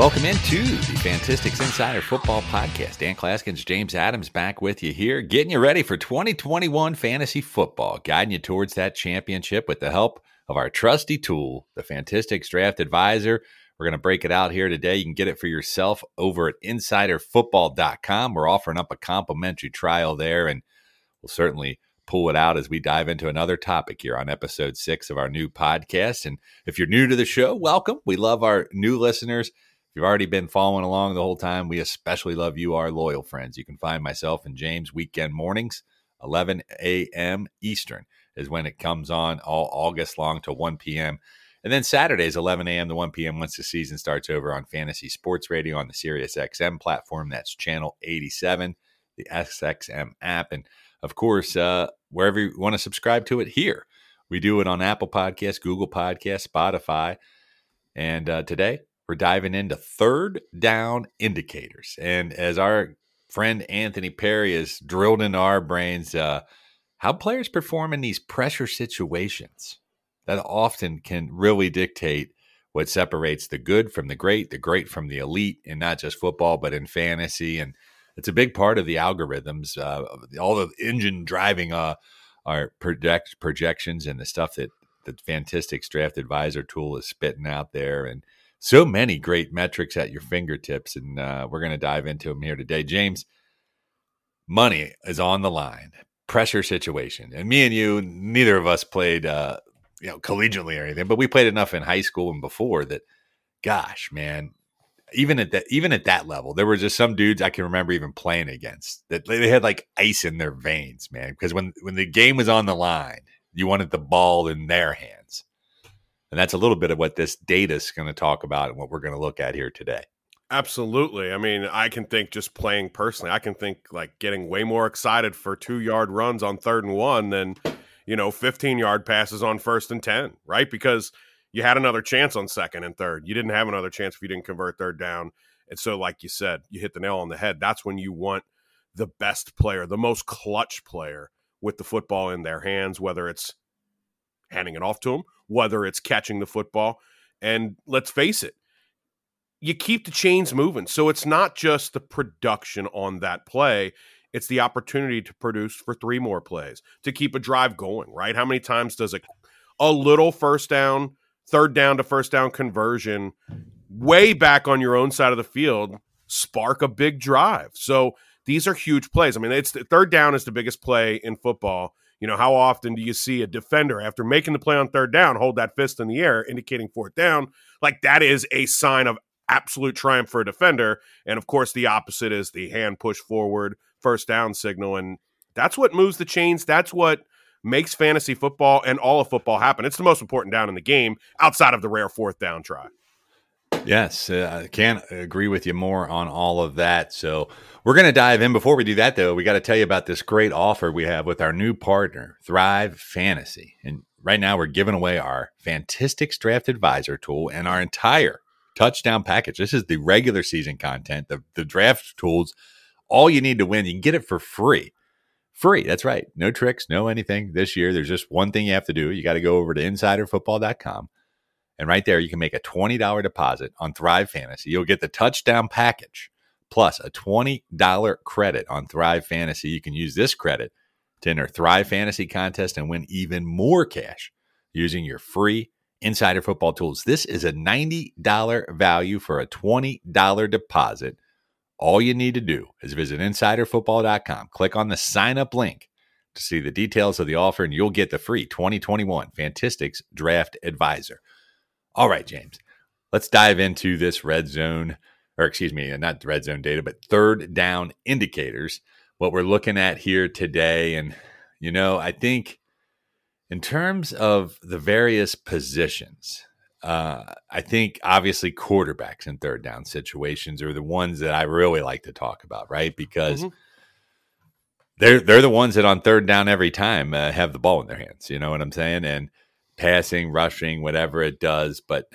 Welcome into the Fantistics Insider Football Podcast. Dan Clasgens, James Adams back with you here, getting you ready for 2021 fantasy football, guiding you towards that championship with the help of our trusty tool, the Fantistics Draft Advisor. We're going to break it out here today. You can get it for yourself over at insiderfootball.com. We're offering up a complimentary trial there, and we'll certainly pull it out as we dive into another topic here on episode six of our new podcast. And if you're new to the show, welcome. We love our new listeners. If you've already been following along the whole time, we especially love you, our loyal friends. You can find myself and James weekend mornings, 11 a.m. Eastern is when it comes on all August long to 1 p.m. And then Saturdays, 11 a.m. to 1 p.m. once the season starts over on Fantasy Sports Radio on the Sirius XM platform. That's channel 87, the SXM app. And of course, uh, wherever you want to subscribe to it here. We do it on Apple Podcasts, Google Podcasts, Spotify. And uh, today, we're diving into third down indicators. And as our friend Anthony Perry has drilled into our brains, uh, how players perform in these pressure situations that often can really dictate what separates the good from the great, the great from the elite, and not just football, but in fantasy. And it's a big part of the algorithms, uh, all the engine driving uh, our project projections and the stuff that the Fantistics Draft Advisor tool is spitting out there. And so many great metrics at your fingertips, and uh, we're going to dive into them here today. James, money is on the line, pressure situation, and me and you, neither of us played, uh, you know, collegiately or anything, but we played enough in high school and before that. Gosh, man, even at that even at that level, there were just some dudes I can remember even playing against that they had like ice in their veins, man. Because when when the game was on the line, you wanted the ball in their hands. And that's a little bit of what this data is going to talk about and what we're going to look at here today. Absolutely. I mean, I can think just playing personally, I can think like getting way more excited for two yard runs on third and one than, you know, 15 yard passes on first and 10, right? Because you had another chance on second and third. You didn't have another chance if you didn't convert third down. And so, like you said, you hit the nail on the head. That's when you want the best player, the most clutch player with the football in their hands, whether it's handing it off to him, whether it's catching the football. And let's face it, you keep the chains moving. So it's not just the production on that play, it's the opportunity to produce for three more plays, to keep a drive going, right? How many times does a, a little first down, third down to first down conversion way back on your own side of the field spark a big drive? So these are huge plays. I mean, it's third down is the biggest play in football you know, how often do you see a defender after making the play on third down hold that fist in the air, indicating fourth down? Like that is a sign of absolute triumph for a defender. And of course, the opposite is the hand push forward, first down signal. And that's what moves the chains. That's what makes fantasy football and all of football happen. It's the most important down in the game outside of the rare fourth down try. Yes, uh, I can't agree with you more on all of that. So we're going to dive in. Before we do that, though, we got to tell you about this great offer we have with our new partner, Thrive Fantasy. And right now, we're giving away our Fantistics Draft Advisor tool and our entire touchdown package. This is the regular season content, the, the draft tools. All you need to win, you can get it for free. Free. That's right. No tricks, no anything. This year, there's just one thing you have to do. You got to go over to insiderfootball.com and right there, you can make a $20 deposit on Thrive Fantasy. You'll get the touchdown package plus a $20 credit on Thrive Fantasy. You can use this credit to enter Thrive Fantasy contest and win even more cash using your free insider football tools. This is a $90 value for a $20 deposit. All you need to do is visit insiderfootball.com, click on the sign up link to see the details of the offer, and you'll get the free 2021 Fantistics Draft Advisor. All right, James, let's dive into this red zone, or excuse me, not red zone data, but third down indicators. What we're looking at here today. And, you know, I think in terms of the various positions, uh, I think obviously quarterbacks in third down situations are the ones that I really like to talk about, right? Because mm-hmm. they're they're the ones that on third down every time uh, have the ball in their hands. You know what I'm saying? And passing, rushing, whatever it does. But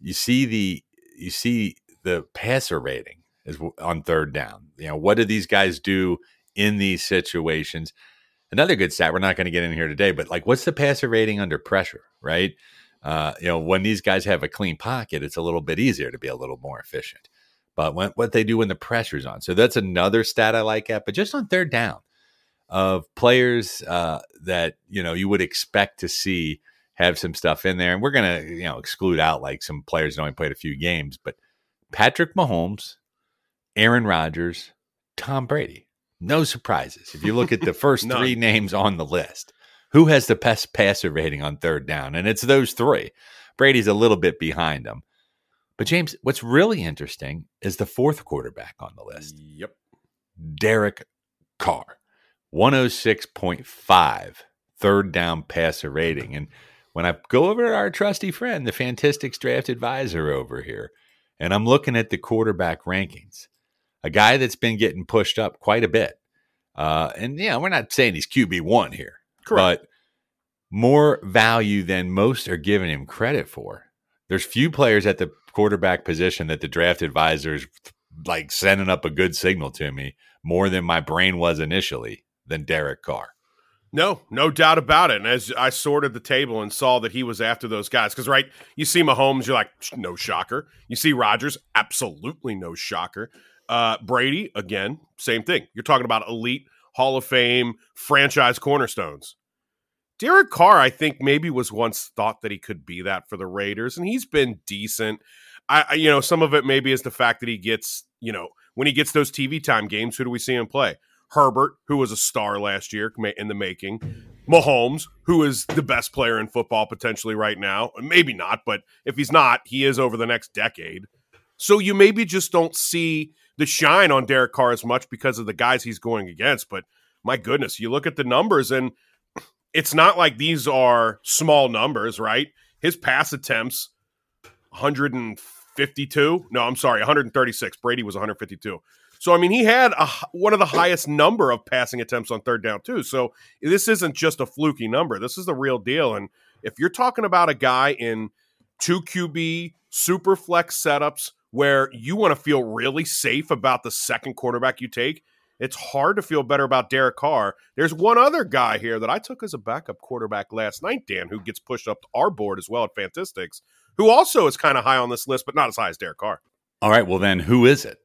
you see the you see the passer rating is on third down. You know, what do these guys do in these situations? Another good stat, we're not going to get in here today, but like what's the passer rating under pressure, right? Uh, you know, when these guys have a clean pocket, it's a little bit easier to be a little more efficient. But when, what they do when the pressure's on, so that's another stat I like at. But just on third down, of players uh, that you know you would expect to see have some stuff in there, and we're gonna you know exclude out like some players that only played a few games, but Patrick Mahomes, Aaron Rodgers, Tom Brady. No surprises. If you look at the first three names on the list, who has the best passer rating on third down? And it's those three. Brady's a little bit behind them. But James, what's really interesting is the fourth quarterback on the list. Yep. Derek Carr, 106.5 third down passer rating. And when I go over to our trusty friend, the Fantistics draft advisor over here, and I'm looking at the quarterback rankings, a guy that's been getting pushed up quite a bit. Uh, and yeah, we're not saying he's QB one here, Correct. but more value than most are giving him credit for. There's few players at the quarterback position that the draft advisors like sending up a good signal to me more than my brain was initially than Derek Carr. No, no doubt about it. And as I sorted the table and saw that he was after those guys, because right, you see Mahomes, you're like, no shocker. You see Rodgers, absolutely no shocker. Uh, Brady, again, same thing. You're talking about elite Hall of Fame franchise cornerstones. Derek Carr, I think maybe was once thought that he could be that for the Raiders, and he's been decent. I you know, some of it maybe is the fact that he gets, you know, when he gets those TV time games, who do we see him play? Herbert, who was a star last year in the making, Mahomes, who is the best player in football potentially right now. Maybe not, but if he's not, he is over the next decade. So you maybe just don't see the shine on Derek Carr as much because of the guys he's going against. But my goodness, you look at the numbers and it's not like these are small numbers, right? His pass attempts 152. No, I'm sorry, 136. Brady was 152. So I mean, he had a, one of the highest number of passing attempts on third down too. So this isn't just a fluky number. This is the real deal. And if you're talking about a guy in two QB super flex setups where you want to feel really safe about the second quarterback you take, it's hard to feel better about Derek Carr. There's one other guy here that I took as a backup quarterback last night, Dan, who gets pushed up to our board as well at Fantistics, who also is kind of high on this list, but not as high as Derek Carr. All right. Well, then who is it?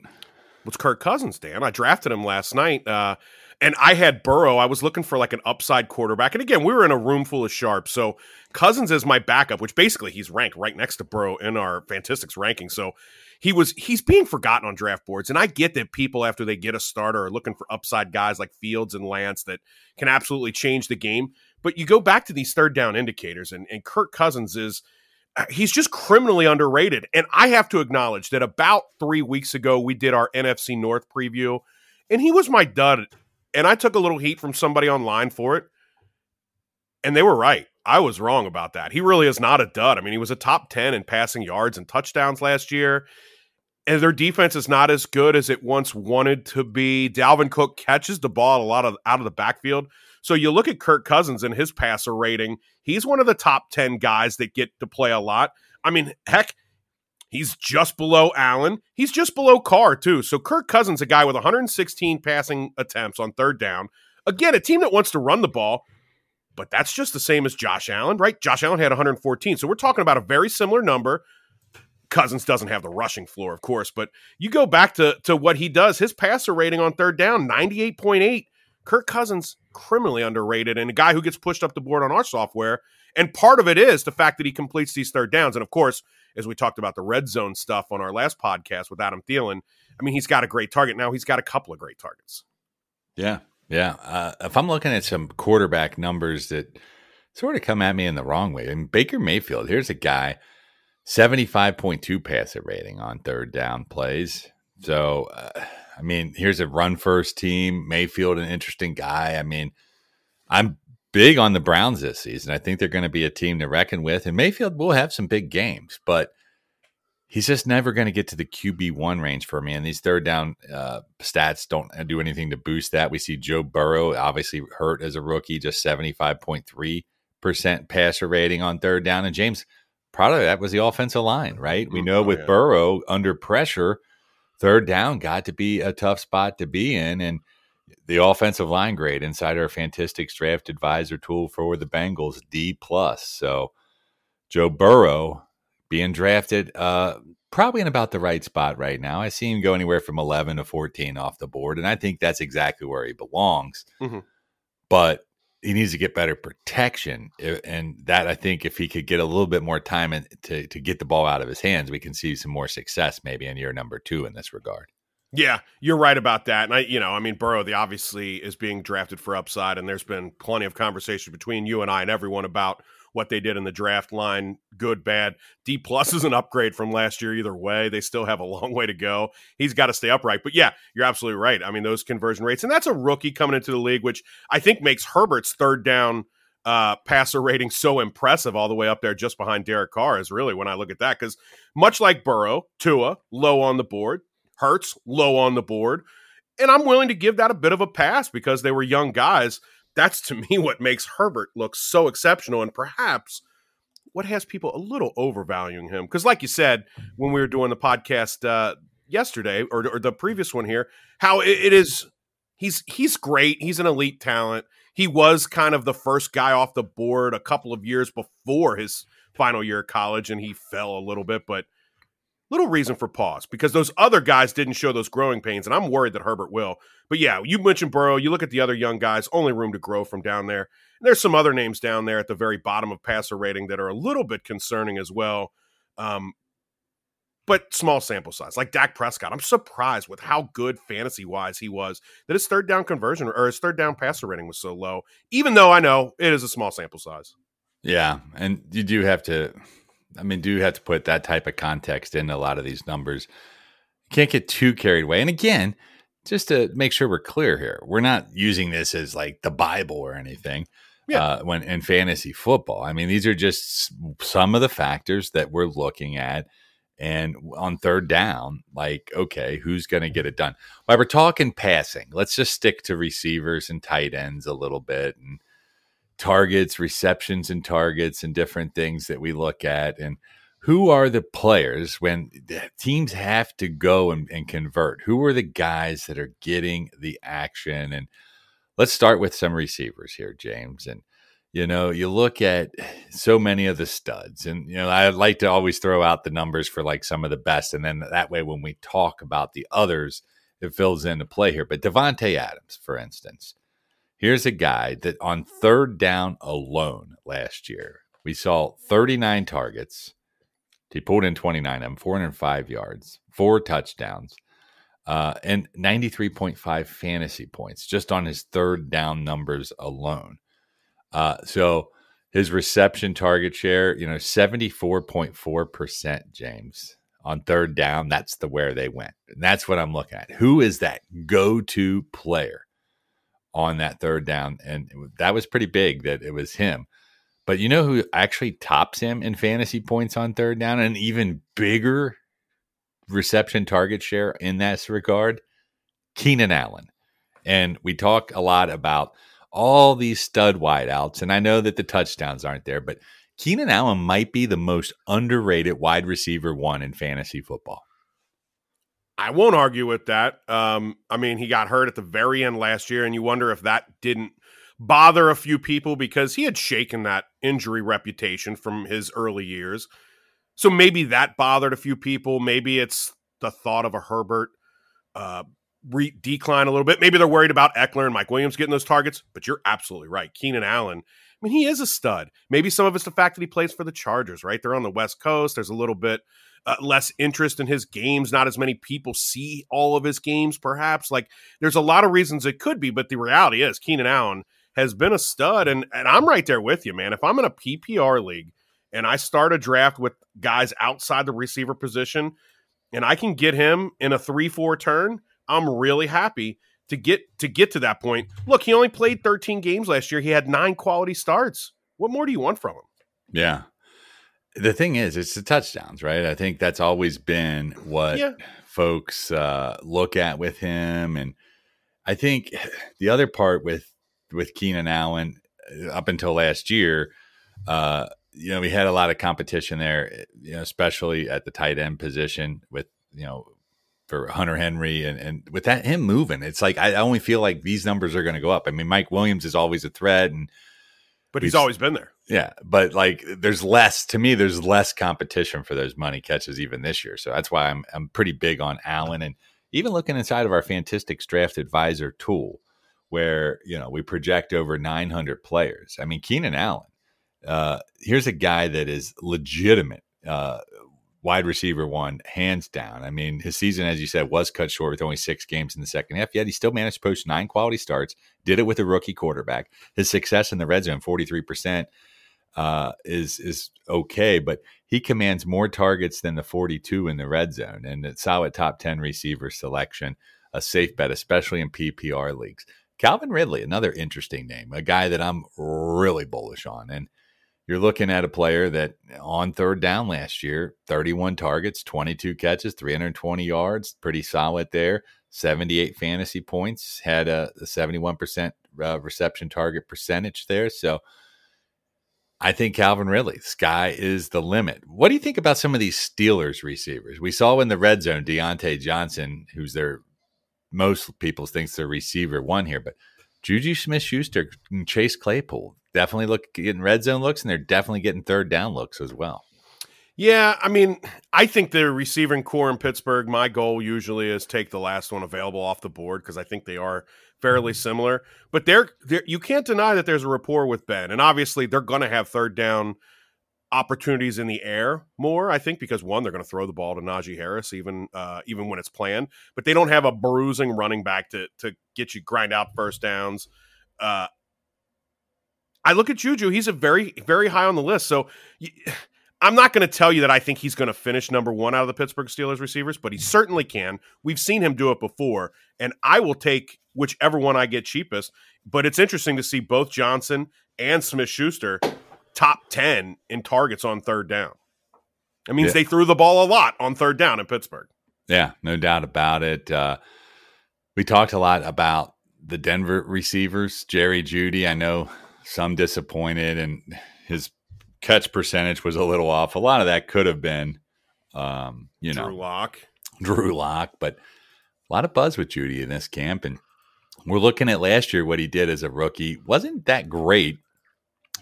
Was Kirk Cousins, Dan. I drafted him last night. Uh, and I had Burrow. I was looking for like an upside quarterback. And again, we were in a room full of sharps. So Cousins is my backup, which basically he's ranked right next to Burrow in our Fantistics ranking. So he was he's being forgotten on draft boards. And I get that people after they get a starter are looking for upside guys like Fields and Lance that can absolutely change the game. But you go back to these third down indicators, and, and Kirk Cousins is – he's just criminally underrated. And I have to acknowledge that about three weeks ago, we did our NFC North preview, and he was my dud. And I took a little heat from somebody online for it. And they were right. I was wrong about that. He really is not a dud. I mean, he was a top 10 in passing yards and touchdowns last year. And their defense is not as good as it once wanted to be. Dalvin Cook catches the ball a lot of out of the backfield. So you look at Kirk Cousins and his passer rating, he's one of the top 10 guys that get to play a lot. I mean, heck, he's just below Allen. He's just below Carr, too. So Kirk Cousins, a guy with 116 passing attempts on third down. Again, a team that wants to run the ball, but that's just the same as Josh Allen, right? Josh Allen had 114. So we're talking about a very similar number. Cousins doesn't have the rushing floor, of course, but you go back to, to what he does. His passer rating on third down, 98.8. Kirk Cousins, criminally underrated and a guy who gets pushed up the board on our software. And part of it is the fact that he completes these third downs. And of course, as we talked about the red zone stuff on our last podcast with Adam Thielen, I mean, he's got a great target. Now he's got a couple of great targets. Yeah. Yeah. Uh, if I'm looking at some quarterback numbers that sort of come at me in the wrong way, I mean, Baker Mayfield, here's a guy, 75.2 passer rating on third down plays. So, uh, I mean, here's a run first team. Mayfield, an interesting guy. I mean, I'm big on the Browns this season. I think they're going to be a team to reckon with, and Mayfield will have some big games, but he's just never going to get to the QB one range for me. And these third down uh, stats don't do anything to boost that. We see Joe Burrow obviously hurt as a rookie, just seventy five point three percent passer rating on third down, and James. Part of that was the offensive line, right? We mm, know oh, with yeah. Burrow under pressure, third down got to be a tough spot to be in. And the offensive line grade inside our Fantistics draft advisor tool for the Bengals, D plus. So Joe Burrow being drafted uh, probably in about the right spot right now. I see him go anywhere from 11 to 14 off the board, and I think that's exactly where he belongs. Mm-hmm. But he needs to get better protection, eh, and that I think if he could get a little bit more time to to get the ball out of his hands, we can see some more success maybe in year number two in this regard. Yeah, you're right about that. And I, you know, I mean, Burrow, the obviously is being drafted for upside, and there's been plenty of conversation between you and I and everyone about what they did in the draft line, good, bad. D plus is an upgrade from last year either way. They still have a long way to go. He's got to stay upright. But yeah, you're absolutely right. I mean, those conversion rates, and that's a rookie coming into the league, which I think makes Herbert's third down uh, passer rating so impressive all the way up there just behind Derek Carr is really when I look at that. Because much like Burrow, Tua, low on the board, Hurts, low on the board. And I'm willing to give that a bit of a pass because they were young guys that's to me what makes Herbert look so exceptional and perhaps what has people a little overvaluing him. Because, like you said, when we were doing the podcast uh, yesterday or, or, the previous one here, how it, it is he's he's great. He's an elite talent. He was kind of the first guy off the board a couple of years before his final year of college, and he fell a little bit, but little reason for pause because those other guys didn't show those growing pains, and I'm worried that Herbert will. But yeah, you mentioned Burrow. You look at the other young guys, only room to grow from down there. And there's some other names down there at the very bottom of passer rating that are a little bit concerning as well. Um, but small sample size, like Dak Prescott. I'm surprised with how good fantasy wise he was that his third down conversion or his third down passer rating was so low, even though I know it is a small sample size. Yeah. And you do have to I mean, do you have to put that type of context in a lot of these numbers. You can't get too carried away. And again, just to make sure we're clear here, we're not using this as like the Bible or anything. Yeah. Uh, when in fantasy football, I mean, these are just some of the factors that we're looking at. And on third down, like, okay, who's going to get it done? While we're talking passing, let's just stick to receivers and tight ends a little bit and targets, receptions, and targets, and different things that we look at. And who are the players when teams have to go and, and, convert? Who are the guys that are getting the action? And let's start with some receivers here, James. And you know, you look at so many of the studs, and you know, I like to always throw out the numbers for like some of the best, and then that way, when we talk about the others, it fills into play here. But Davante Adams, for instance, Here's a guy that on third down alone last year, we saw 39 targets. He pulled in 29 of them, 405 yards, four touchdowns, uh, and 93.5 fantasy points just on his third down numbers alone. Uh, so his reception target share, you know, 74.4%, James, on third down. That's the where they went. And that's what I'm looking at. Who is that go to player? On that third down. And that was pretty big that it was him. But you know who actually tops him in fantasy points on third down? An even bigger reception target share in that regard? Keenan Allen. And we talk a lot about all these stud wideouts. And I know that the touchdowns aren't there, but Keenan Allen might be the most underrated wide receiver one in fantasy football. I won't argue with that. Um, I mean, he got hurt at the very end last year, and you wonder if that didn't bother a few people because he had shaken that injury reputation from his early years. So maybe that bothered a few people. Maybe it's the thought of a Herbert uh, re- decline a little bit. Maybe they're worried about Ekeler and Mike Williams getting those targets, but you're absolutely right. Keenan Allen, I mean, he is a stud. Maybe some of it's the fact that he plays for the Chargers, right? They're on the West Coast. There's a little bit uh, less interest in his games. Not as many people see all of his games, perhaps. Like there's a lot of reasons it could be, but the reality is Keenan Allen has been a stud, and and I'm right there with you, man. If I'm in a PPR league and I start a draft with guys outside the receiver position, and I can get him in a three four turn, I'm really happy to get to get to that point. Look, he only played 13 games last year. He had nine quality starts. What more do you want from him? Yeah. The thing is, it's the touchdowns, right? I think that's always been what yeah. folks uh, look at with him, and I think the other part with with Keenan Allen uh, up until last year, uh, you know, we had a lot of competition there, you know, especially at the tight end position with you know for Hunter Henry and, and with that him moving, it's like I only feel like these numbers are going to go up. I mean, Mike Williams is always a threat, and but he's always been there. Yeah, but like there's less to me. There's less competition for those money catches even this year. So that's why I'm I'm pretty big on Allen and even looking inside of our Fantistics Draft Advisor tool, where you know we project over 900 players. I mean, Keenan Allen. Uh, here's a guy that is legitimate uh, wide receiver one, hands down. I mean, his season, as you said, was cut short with only six games in the second half. Yet he still managed to post nine quality starts. Did it with a rookie quarterback. His success in the red zone, forty three percent uh, is is okay, but he commands more targets than the 42 in the red zone, and a solid top 10 receiver selection, a safe bet, especially in PPR leagues. Calvin Ridley, another interesting name, a guy that I'm really bullish on, and you're looking at a player that on third down last year, 31 targets, 22 catches, 320 yards, pretty solid there. 78 fantasy points, had a, a 71% uh, reception target percentage there. So I think Calvin Ridley, sky is the limit. What do you think about some of these Steelers receivers? We saw in the red zone Diontae Johnson, who's their most people thinks their receiver one here, but Juju Smith Schuster and Chase Claypool definitely look getting red zone looks and they're definitely getting third down looks as well. Yeah, I mean, I think the receiving corps in Pittsburgh, my goal usually is take the last one available off the board because I think they are fairly mm-hmm. similar. But they're, they're, you can't deny that there's a rapport with Ben, and obviously they're going to have third down opportunities in the air more. I think because one, they're going to throw the ball to Najee Harris even uh, even when it's planned, but they don't have a bruising running back to to get you grind out first downs. Uh, I look at Juju; he's a very very high on the list. So. I'm not going to tell you that I think he's going to finish number one out of the Pittsburgh Steelers receivers, but he certainly can. We've seen him do it before, and I will take whichever one I get cheapest. But it's interesting to see both Johnson and Smith Schuster top 10 in targets on third down. It means yeah. they threw the ball a lot on third down in Pittsburgh. Yeah, no doubt about it. Uh, we talked a lot about the Denver receivers, Jerry Jeudy. I know some disappointed, and his catch percentage was a little off. A lot of that could have been, um, you know, Drew Lock, Drew Lock, but a lot of buzz with Jeudy in this camp, and we're looking at last year what he did as a rookie. wasn't that great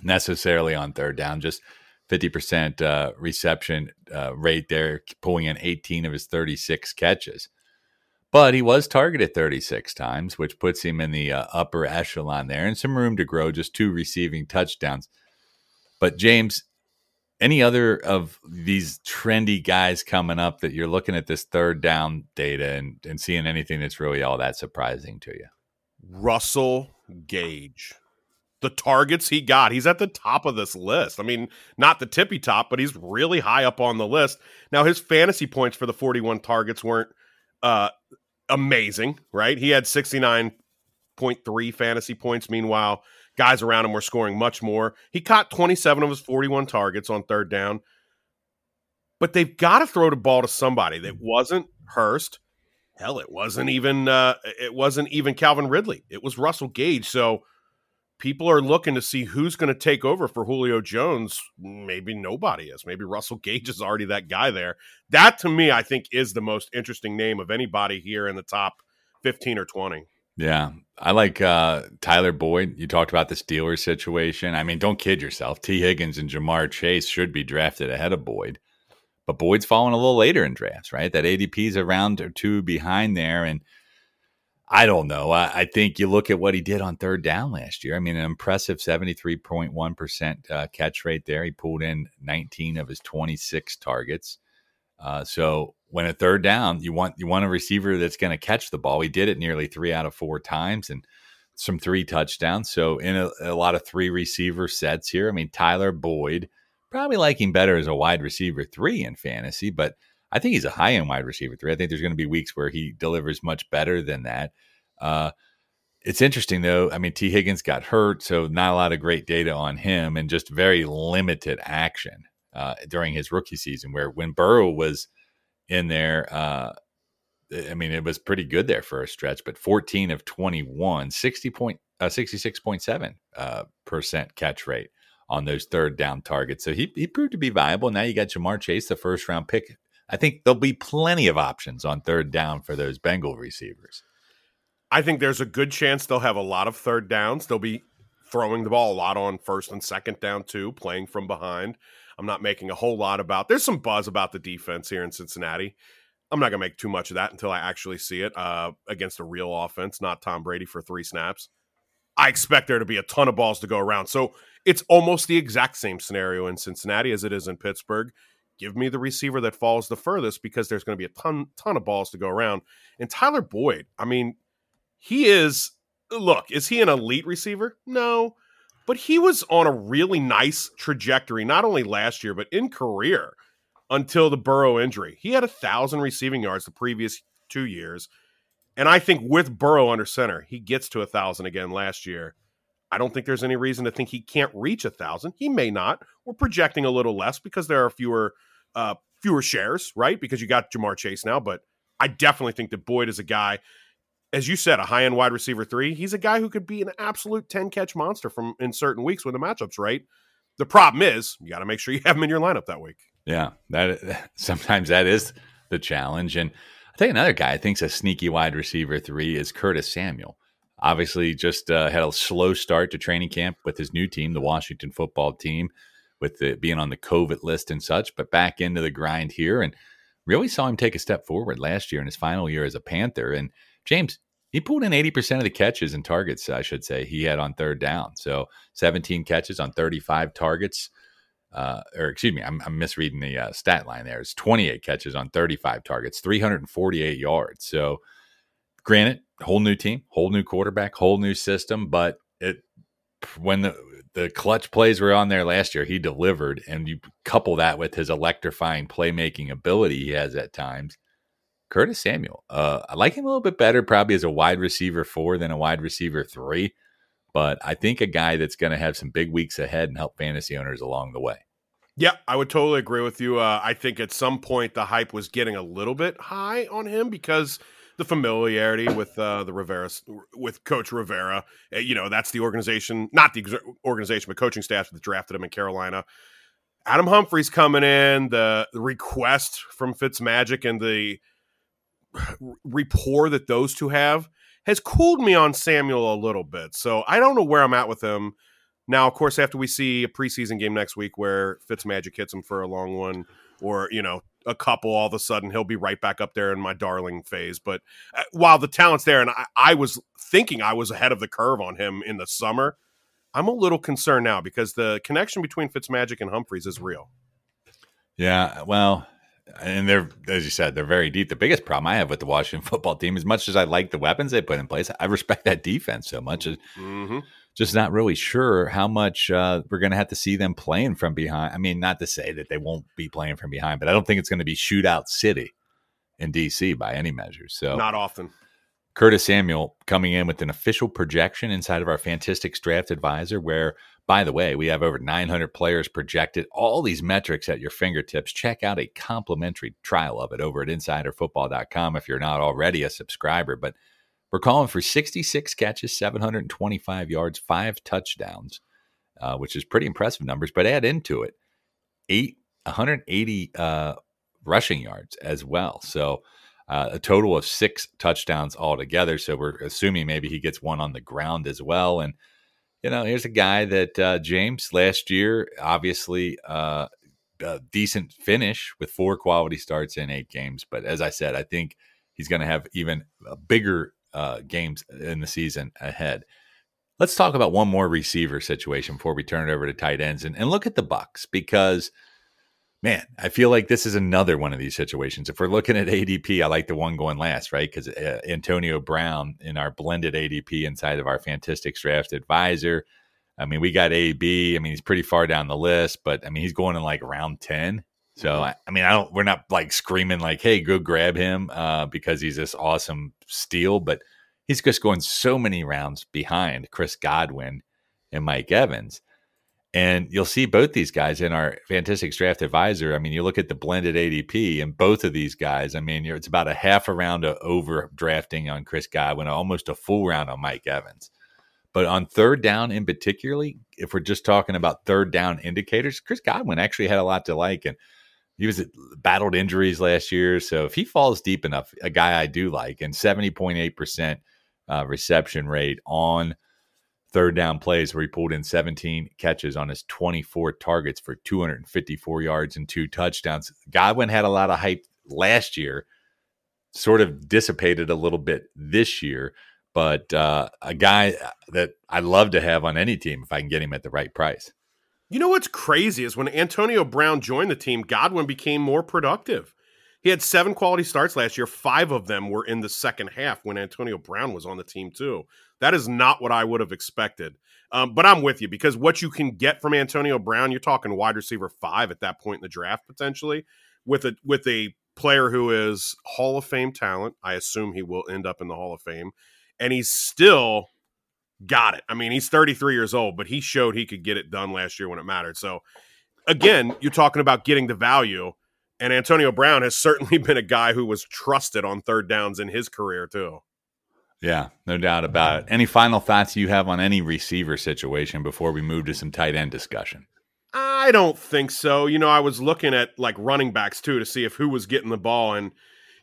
necessarily on third down, just 50% uh, reception uh, rate there, pulling in 18 of his 36 catches. But he was targeted 36 times, which puts him in the uh, upper echelon there and some room to grow, just two receiving touchdowns. But James, any other of these trendy guys coming up that you're looking at this third down data and, and seeing anything that's really all that surprising to you? Russell Gage. The targets he got, he's at the top of this list. I mean, not the tippy top, but he's really high up on the list. Now, his fantasy points for the 41 targets weren't uh, amazing, right? He had 69.3 fantasy points. Meanwhile, guys around him were scoring much more. He caught 27 of his 41 targets on third down. But they've got to throw the ball to somebody that wasn't Hurst. Hell, it wasn't even uh, it wasn't even Calvin Ridley. It was Russell Gage. So people are looking to see who's going to take over for Julio Jones. Maybe nobody is. Maybe Russell Gage is already that guy there. That to me, I think, is the most interesting name of anybody here in the top 15 or 20. Yeah. I like uh, Tyler Boyd. You talked about the Steelers situation. I mean, don't kid yourself. Tee Higgins and Ja'Marr Chase should be drafted ahead of Boyd. But Boyd's falling a little later in drafts, right? That ADP's a round or two behind there. And I don't know. I, I, think you look at what he did on third down last year. I mean, an impressive 73.1% uh, catch rate there. He pulled in 19 of his 26 targets. Uh, so when a third down, you want you want a receiver that's going to catch the ball. He did it nearly three out of four times and some three touchdowns. So in a, a lot of three receiver sets here. I mean, Tyler Boyd – probably him better as a wide receiver three in fantasy, but I think he's a high end wide receiver three. I think there's going to be weeks where he delivers much better than that. Uh, it's interesting though. I mean, Tee Higgins got hurt, so not a lot of great data on him, and just very limited action uh, during his rookie season. Where when Burrow was in there, uh, I mean, it was pretty good there for a stretch. But 14 of 21, 60 point, uh, 66.7 uh, percent catch rate on those third down targets. So he, he proved to be viable. Now you got Ja'Marr Chase, the first round pick. I think there'll be plenty of options on third down for those Bengal receivers. I think there's a good chance they'll have a lot of third downs. They'll be throwing the ball a lot on first and second down too, playing from behind. I'm not making a whole lot about. There's some buzz about the defense here in Cincinnati. I'm not gonna make too much of that until I actually see it uh, against a real offense, not Tom Brady for three snaps. I expect there to be a ton of balls to go around. So it's almost the exact same scenario in Cincinnati as it is in Pittsburgh. Give me the receiver that falls the furthest because there's going to be a ton ton of balls to go around. And Tyler Boyd, I mean, he is look, is he an elite receiver? No. But he was on a really nice trajectory, not only last year, but in career until the Burrow injury. He had a thousand receiving yards the previous two years. And I think with Burrow under center, he gets to a thousand again last year. I don't think there's any reason to think he can't reach a thousand. He may not. We're projecting a little less because there are fewer uh, fewer shares, right? Because you got Ja'Marr Chase now, but I definitely think that Boyd is a guy, as you said, a high end wide receiver three. He's a guy who could be an absolute ten catch monster from in certain weeks when the matchups right. The problem is you got to make sure you have him in your lineup that week. Yeah, that sometimes that is the challenge, and I think another guy I think's a sneaky wide receiver three is Curtis Samuel. Obviously, just uh, had a slow start to training camp with his new team, the Washington football team, with the, being on the COVID list and such, but back into the grind here and really saw him take a step forward last year in his final year as a Panther. And James, he pulled in 80% of the catches and targets, I should say, he had on third down. So 17 catches on 35 targets uh, or excuse me, I'm, I'm misreading the uh, stat line there. It's 28 catches on 35 targets, 348 yards. So, granted, whole new team, whole new quarterback, whole new system, but it when the the clutch plays were on there last year, he delivered, and you couple that with his electrifying playmaking ability he has at times. Curtis Samuel, uh, I like him a little bit better, probably as a wide receiver four than a wide receiver three but I think a guy that's going to have some big weeks ahead and help fantasy owners along the way. Yeah, I would totally agree with you. Uh, I think at some point the hype was getting a little bit high on him because the familiarity with uh, the Rivera, with Coach Rivera. Uh, you know, that's the organization, not the organization, but coaching staff that drafted him in Carolina. Adam Humphries coming in, the, the request from Fitzmagic and the rapport that those two have has cooled me on Samuel a little bit. So I don't know where I'm at with him. Now, of course, after we see a preseason game next week where Fitzmagic hits him for a long one, or you know, a couple, all of a sudden he'll be right back up there in my darling phase. But uh, while the talent's there, and I, I was thinking I was ahead of the curve on him in the summer, I'm a little concerned now because the connection between Fitzmagic and humphries is real. Yeah, well, and they're as you said they're very deep the biggest problem i have with the washington football team as much as i like the weapons they put in place i respect that defense so much mm-hmm. Just not really sure how much uh, we're going to have to see them playing from behind i mean not to say that they won't be playing from behind but i don't think it's going to be shootout city in dc by any measure so not often curtis samuel coming in with an official projection inside of our Fantistics draft advisor where by the way, we have over 900 players projected, all these metrics at your fingertips. Check out a complimentary trial of it over at insiderfootball.com if you're not already a subscriber. But we're calling for 66 catches, 725 yards, five touchdowns, uh, which is pretty impressive numbers. But add into it eight 180 uh, rushing yards as well. So uh, a total of six touchdowns altogether. So we're assuming maybe he gets one on the ground as well. And you know, here's a guy that uh, James last year, obviously, uh, a decent finish with four quality starts in eight games. But as I said, I think he's going to have even a bigger uh, games in the season ahead. Let's talk about one more receiver situation before we turn it over to tight ends and, and look at the Bucks because man, I feel like this is another one of these situations. If we're looking at ADP, I like the one going last, right? Because uh, Antonio Brown in our blended ADP inside of our Fantastic Draft Advisor. I mean, we got AB. I mean, he's pretty far down the list, but I mean, he's going in like round 10. So. I, I, mean, I don't, we're not like screaming like, hey, go grab him uh, because he's this awesome steal, but he's just going so many rounds behind Chris Godwin and Mike Evans. And you'll see both these guys in our Fantastic Draft Advisor. I mean, you look at the blended ADP, and both of these guys, I mean, it's about a half a round of over drafting on Chris Godwin, almost a full round on Mike Evans. But on third down in particularly, if we're just talking about third down indicators, Chris Godwin actually had a lot to like. And he was battled injuries last year. So if he falls deep enough, a guy I do like, and 70.8% uh, reception rate on third down plays where he pulled in 17 catches on his 24 targets for 254 yards and two touchdowns. Godwin had a lot of hype last year, sort of dissipated a little bit this year, but uh, a guy that I love to have on any team if I can get him at the right price. You know what's crazy is when Antonio Brown joined the team, Godwin became more productive. He had seven quality starts last year. Five of them were in the second half when Antonio Brown was on the team, too. That is not what I would have expected. Um, but I'm with you because what you can get from Antonio Brown, you're talking wide receiver five at that point in the draft potentially, with a with a player who is Hall of Fame talent. I assume he will end up in the Hall of Fame, and he's still got it. I mean, he's 33 years old, but he showed he could get it done last year when it mattered. So, again, you're talking about getting the value. And Antonio Brown has certainly been a guy who was trusted on third downs in his career, too. Yeah, no doubt about it. Any final thoughts you have on any receiver situation before we move to some tight end discussion? I don't think so. You know, I was looking at like running backs too to see if who was getting the ball. And,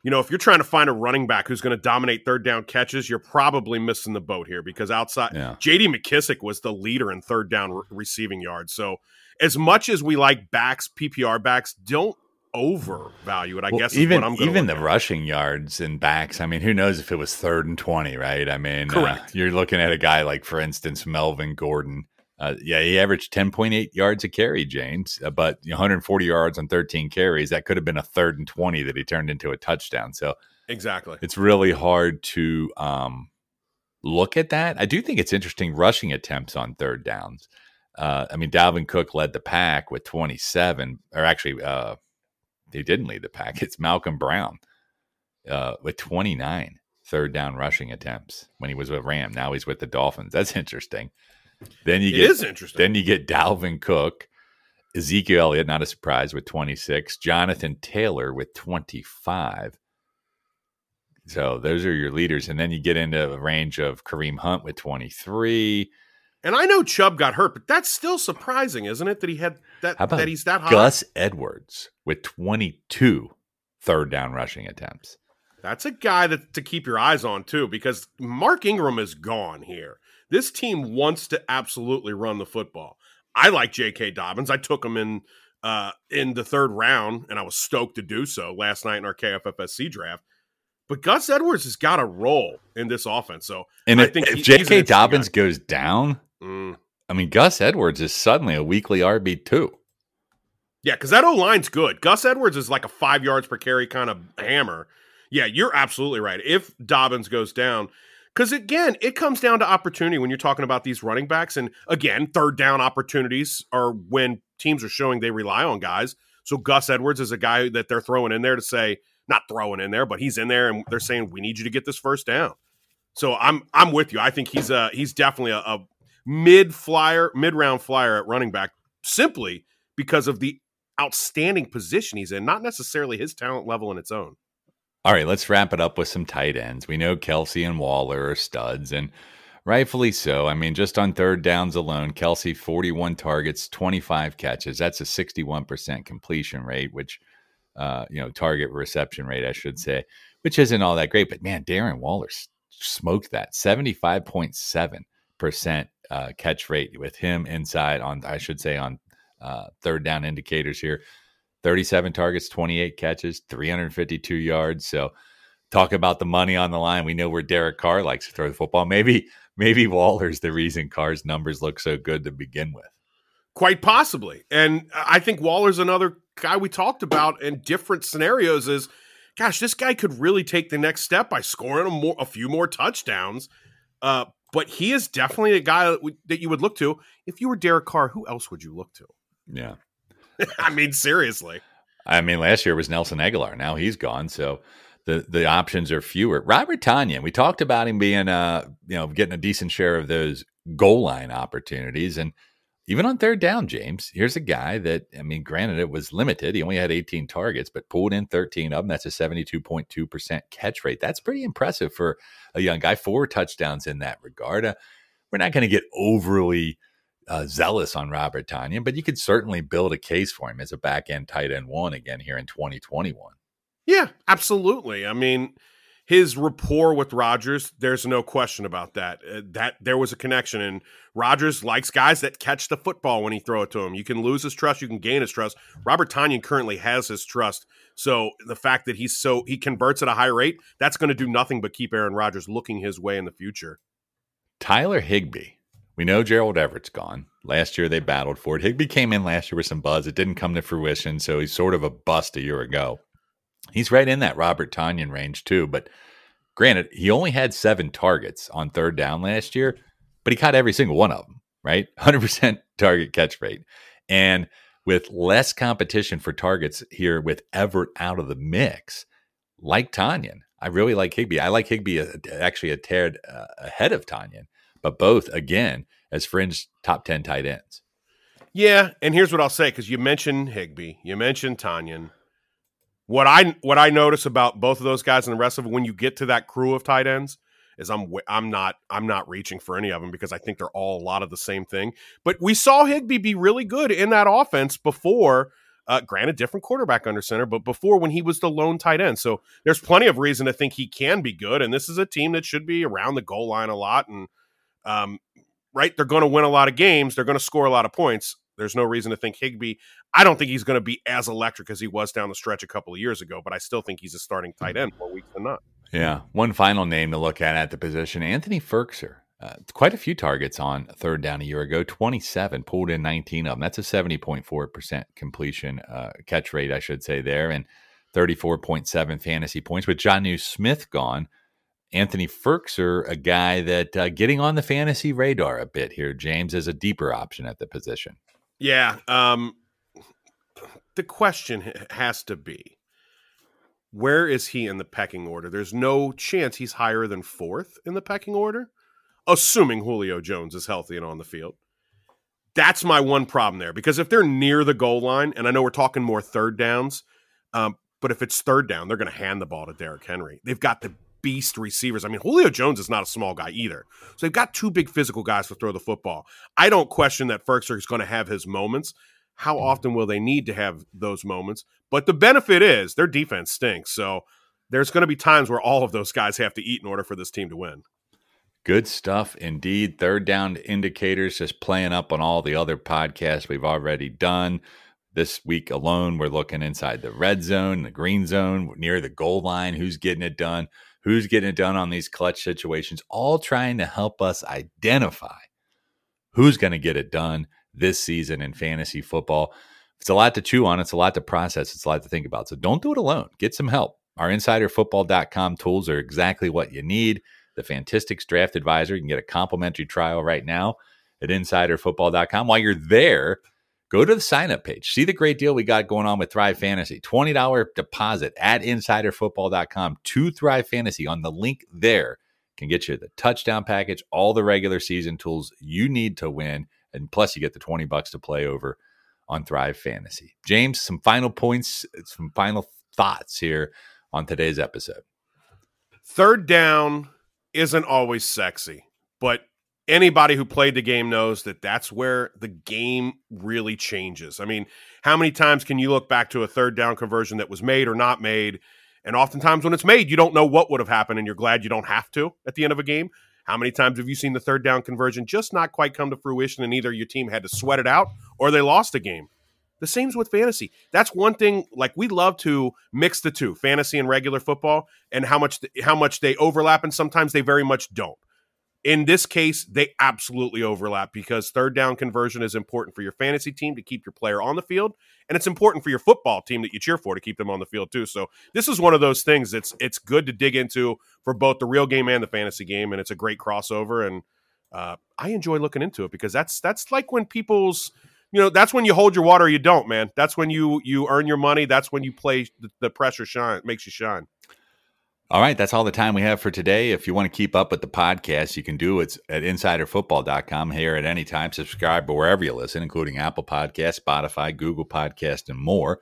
you know, if you're trying to find a running back who's going to dominate third down catches, you're probably missing the boat here because outside, yeah. JD McKissic was the leader in third down re- receiving yards. So, as much as we like backs, PPR backs, don't overvalue it. I well, guess even even the at. rushing yards and backs. I mean, who knows if it was third and twenty, right? I mean, uh, you're looking at a guy like, for instance, Melvin Gordon. Uh, yeah, he averaged 10.8 yards a carry, James, uh, but 140 yards on 13 carries. That could have been a third and 20 that he turned into a touchdown. So exactly, it's really hard to um, look at that. I do think it's interesting rushing attempts on third downs. Uh, I mean, Dalvin Cook led the pack with 27, or actually, uh, he didn't lead the pack. It's Malcolm Brown uh, with 29 third down rushing attempts when he was with Ram. Now he's with the Dolphins. That's interesting. Then you get interesting. Then you get Dalvin Cook, Ezekiel Elliott, not a surprise with 26, Jonathan Taylor with 25. So those are your leaders. And then you get into a range of Kareem Hunt with 23. And I know Chubb got hurt, but that's still surprising, isn't it? That he had that that he's that high. Gus Edwards with 22 third down rushing attempts. That's a guy that to keep your eyes on too, because Mark Ingram is gone here. This team wants to absolutely run the football. I like J.K. Dobbins. I took him in uh, in the third round, and I was stoked to do so last night in our KFFSC draft. But Gus Edwards has got a role in this offense. So and I think if J.K. Dobbins guy. goes down, mm. I mean Gus Edwards is suddenly a weekly RB two. Yeah, because that O line's good. Gus Edwards is like a five yards per carry kind of hammer. Yeah, you're absolutely right. If Dobbins goes down, because again, it comes down to opportunity when you're talking about these running backs. And again, third down opportunities are when teams are showing they rely on guys. So Gus Edwards is a guy that they're throwing in there to say, not throwing in there, but he's in there and they're saying, we need you to get this first down. So I'm I'm with you. I think he's a he's definitely a, a mid flyer, mid round flyer at running back, simply because of the outstanding position he's in, not necessarily his talent level in its own. All right, let's wrap it up with some tight ends. We know Kelce and Waller are studs, and rightfully so. I mean, just on third downs alone, Kelce 41 targets, 25 catches. That's a 61% completion rate, which, uh, you know, target reception rate, I should say, which isn't all that great. But man, Darren Waller smoked that 75.7% uh, catch rate with him inside on, I should say, on uh, third down indicators here. 37 targets, 28 catches, 352 yards. So talk about the money on the line. We know where Derek Carr likes to throw the football. Maybe maybe Waller's the reason Carr's numbers look so good to begin with. Quite possibly. And I think Waller's another guy we talked about in different scenarios is gosh, this guy could really take the next step by scoring a, more, a few more touchdowns. Uh, but he is definitely a guy that you would look to. If you were Derek Carr, who else would you look to? Yeah. I mean, seriously. I mean, last year was Nelson Agholor. Now he's gone, so the the options are fewer. Robert Tonyan, we talked about him being, uh, you know, getting a decent share of those goal line opportunities, and even on third down, James, here's a guy that I mean, granted it was limited. He only had 18 targets, but pulled in 13 of them. That's a 72.2 percent catch rate. That's pretty impressive for a young guy. Four touchdowns in that regard. Uh, we're not going to get overly uh, zealous on Robert Tonyan, but you could certainly build a case for him as a back end tight end one again here in 2021. Yeah, absolutely. I mean, his rapport with Rodgers, there's no question about that. Uh, that there was a connection, and Rodgers likes guys that catch the football when he throw it to him. You can lose his trust, you can gain his trust. Robert Tonyan currently has his trust, so the fact that he's so he converts at a high rate, that's going to do nothing but keep Aaron Rodgers looking his way in the future. Tyler Higbee. We know Gerald Everett's gone. Last year they battled for it. Higbee came in last year with some buzz. It didn't come to fruition, so he's sort of a bust a year ago. He's right in that Robert Tonyan range too, but granted, he only had seven targets on third down last year, but he caught every single one of them, right? 100% target catch rate. And with less competition for targets here with Everett out of the mix, like Tonyan. I really like Higbee. I like Higbee uh, actually a tad uh, ahead of Tonyan, but both again as fringe top ten tight ends. Yeah, and here's what I'll say because you mentioned Higbee, you mentioned Tonyan. What I what I notice about both of those guys and the rest of it when you get to that crew of tight ends is I'm I'm not I'm not reaching for any of them because I think they're all a lot of the same thing. But we saw Higbee be really good in that offense before. Uh, granted, different quarterback under center, but before when he was the lone tight end. So there's plenty of reason to think he can be good. And this is a team that should be around the goal line a lot. And um, right, they're going to win a lot of games. They're going to score a lot of points. There's no reason to think Higbee. I don't think he's going to be as electric as he was down the stretch a couple of years ago, but I still think he's a starting tight end more weeks than not. Yeah. One final name to look at at the position Anthony Firkser. Uh, quite a few targets on third down a year ago 27, pulled in 19 of them. That's a 70.4% completion uh, catch rate, I should say, there, and 34.7 fantasy points. With Jonnu Smith gone, Anthony Firkser, a guy that uh, getting on the fantasy radar a bit here, James, is a deeper option at the position. Yeah. Um, the question has to be where is he in the pecking order? There's no chance he's higher than fourth in the pecking order, assuming Julio Jones is healthy and on the field. That's my one problem there because if they're near the goal line, and I know we're talking more third downs, um, but if it's third down, they're going to hand the ball to Derrick Henry. They've got the beast receivers. I mean, Julio Jones is not a small guy either. So they've got two big physical guys to throw the football. I don't question that Firkser is going to have his moments. How mm-hmm. often will they need to have those moments? But the benefit is their defense stinks. So there's going to be times where all of those guys have to eat in order for this team to win. Good stuff indeed. Third down indicators, just playing up on all the other podcasts we've already done. This week alone, we're looking inside the red zone, the green zone, near the goal line. Who's getting it done? Who's getting it done on these clutch situations? All trying to help us identify who's going to get it done this season in fantasy football. It's a lot to chew on. It's a lot to process. It's a lot to think about. So don't do it alone. Get some help. Our insiderfootball.com tools are exactly what you need. The Fantistics Draft Advisor, you can get a complimentary trial right now at insiderfootball.com. While you're there, go to the sign up page. See the great deal we got going on with Thrive Fantasy. $20 deposit at insiderfootball.com to Thrive Fantasy on the link there can get you the touchdown package, all the regular season tools you need to win and plus you get the 20 bucks to play over on Thrive Fantasy. James, some final points, some final thoughts here on today's episode. Third down isn't always sexy, but anybody who played the game knows that that's where the game really changes. I mean, how many times can you look back to a third down conversion that was made or not made? And oftentimes when it's made, you don't know what would have happened and you're glad you don't have to at the end of a game. How many times have you seen the third down conversion just not quite come to fruition and either your team had to sweat it out or they lost a game? The same's with fantasy. That's one thing. Like we love to mix the two, fantasy and regular football, and how much how much they overlap, and sometimes they very much don't. In this case, they absolutely overlap because third down conversion is important for your fantasy team to keep your player on the field, and it's important for your football team that you cheer for to keep them on the field too. So this is one of those things that's it's good to dig into for both the real game and the fantasy game, and it's a great crossover. And uh, I enjoy looking into it because that's that's like when people's you know that's when you hold your water, you don't, man. That's when you you earn your money. That's when you play the, the pressure shine makes you shine. All right, that's all the time we have for today. If you want to keep up with the podcast, you can do it at insiderfootball.com here at any time. Subscribe wherever you listen, including Apple Podcast, Spotify, Google Podcast, and more.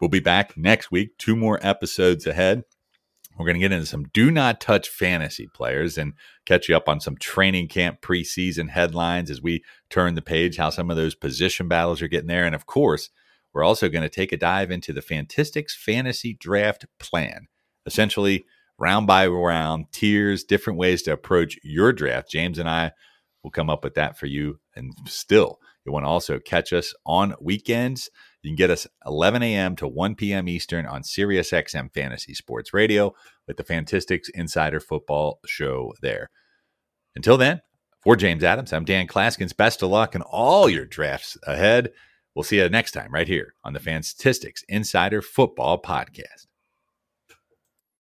We'll be back next week, two more episodes ahead. We're going to get into some do not touch fantasy players and catch you up on some training camp preseason headlines as we turn the page, how some of those position battles are getting there. And of course, we're also going to take a dive into the Fantistics Fantasy Draft Plan. Essentially, round by round, tiers, different ways to approach your draft. James and I will come up with that for you. And still, you want to also catch us on weekends. You can get us 11 a.m. to 1 p.m. Eastern on SiriusXM Fantasy Sports Radio with the Fantistics Insider Football Show there. Until then, for James Adams, I'm Dan Clasgens. Best of luck in all your drafts ahead. We'll see you next time right here on the Fantistics Insider Football Podcast.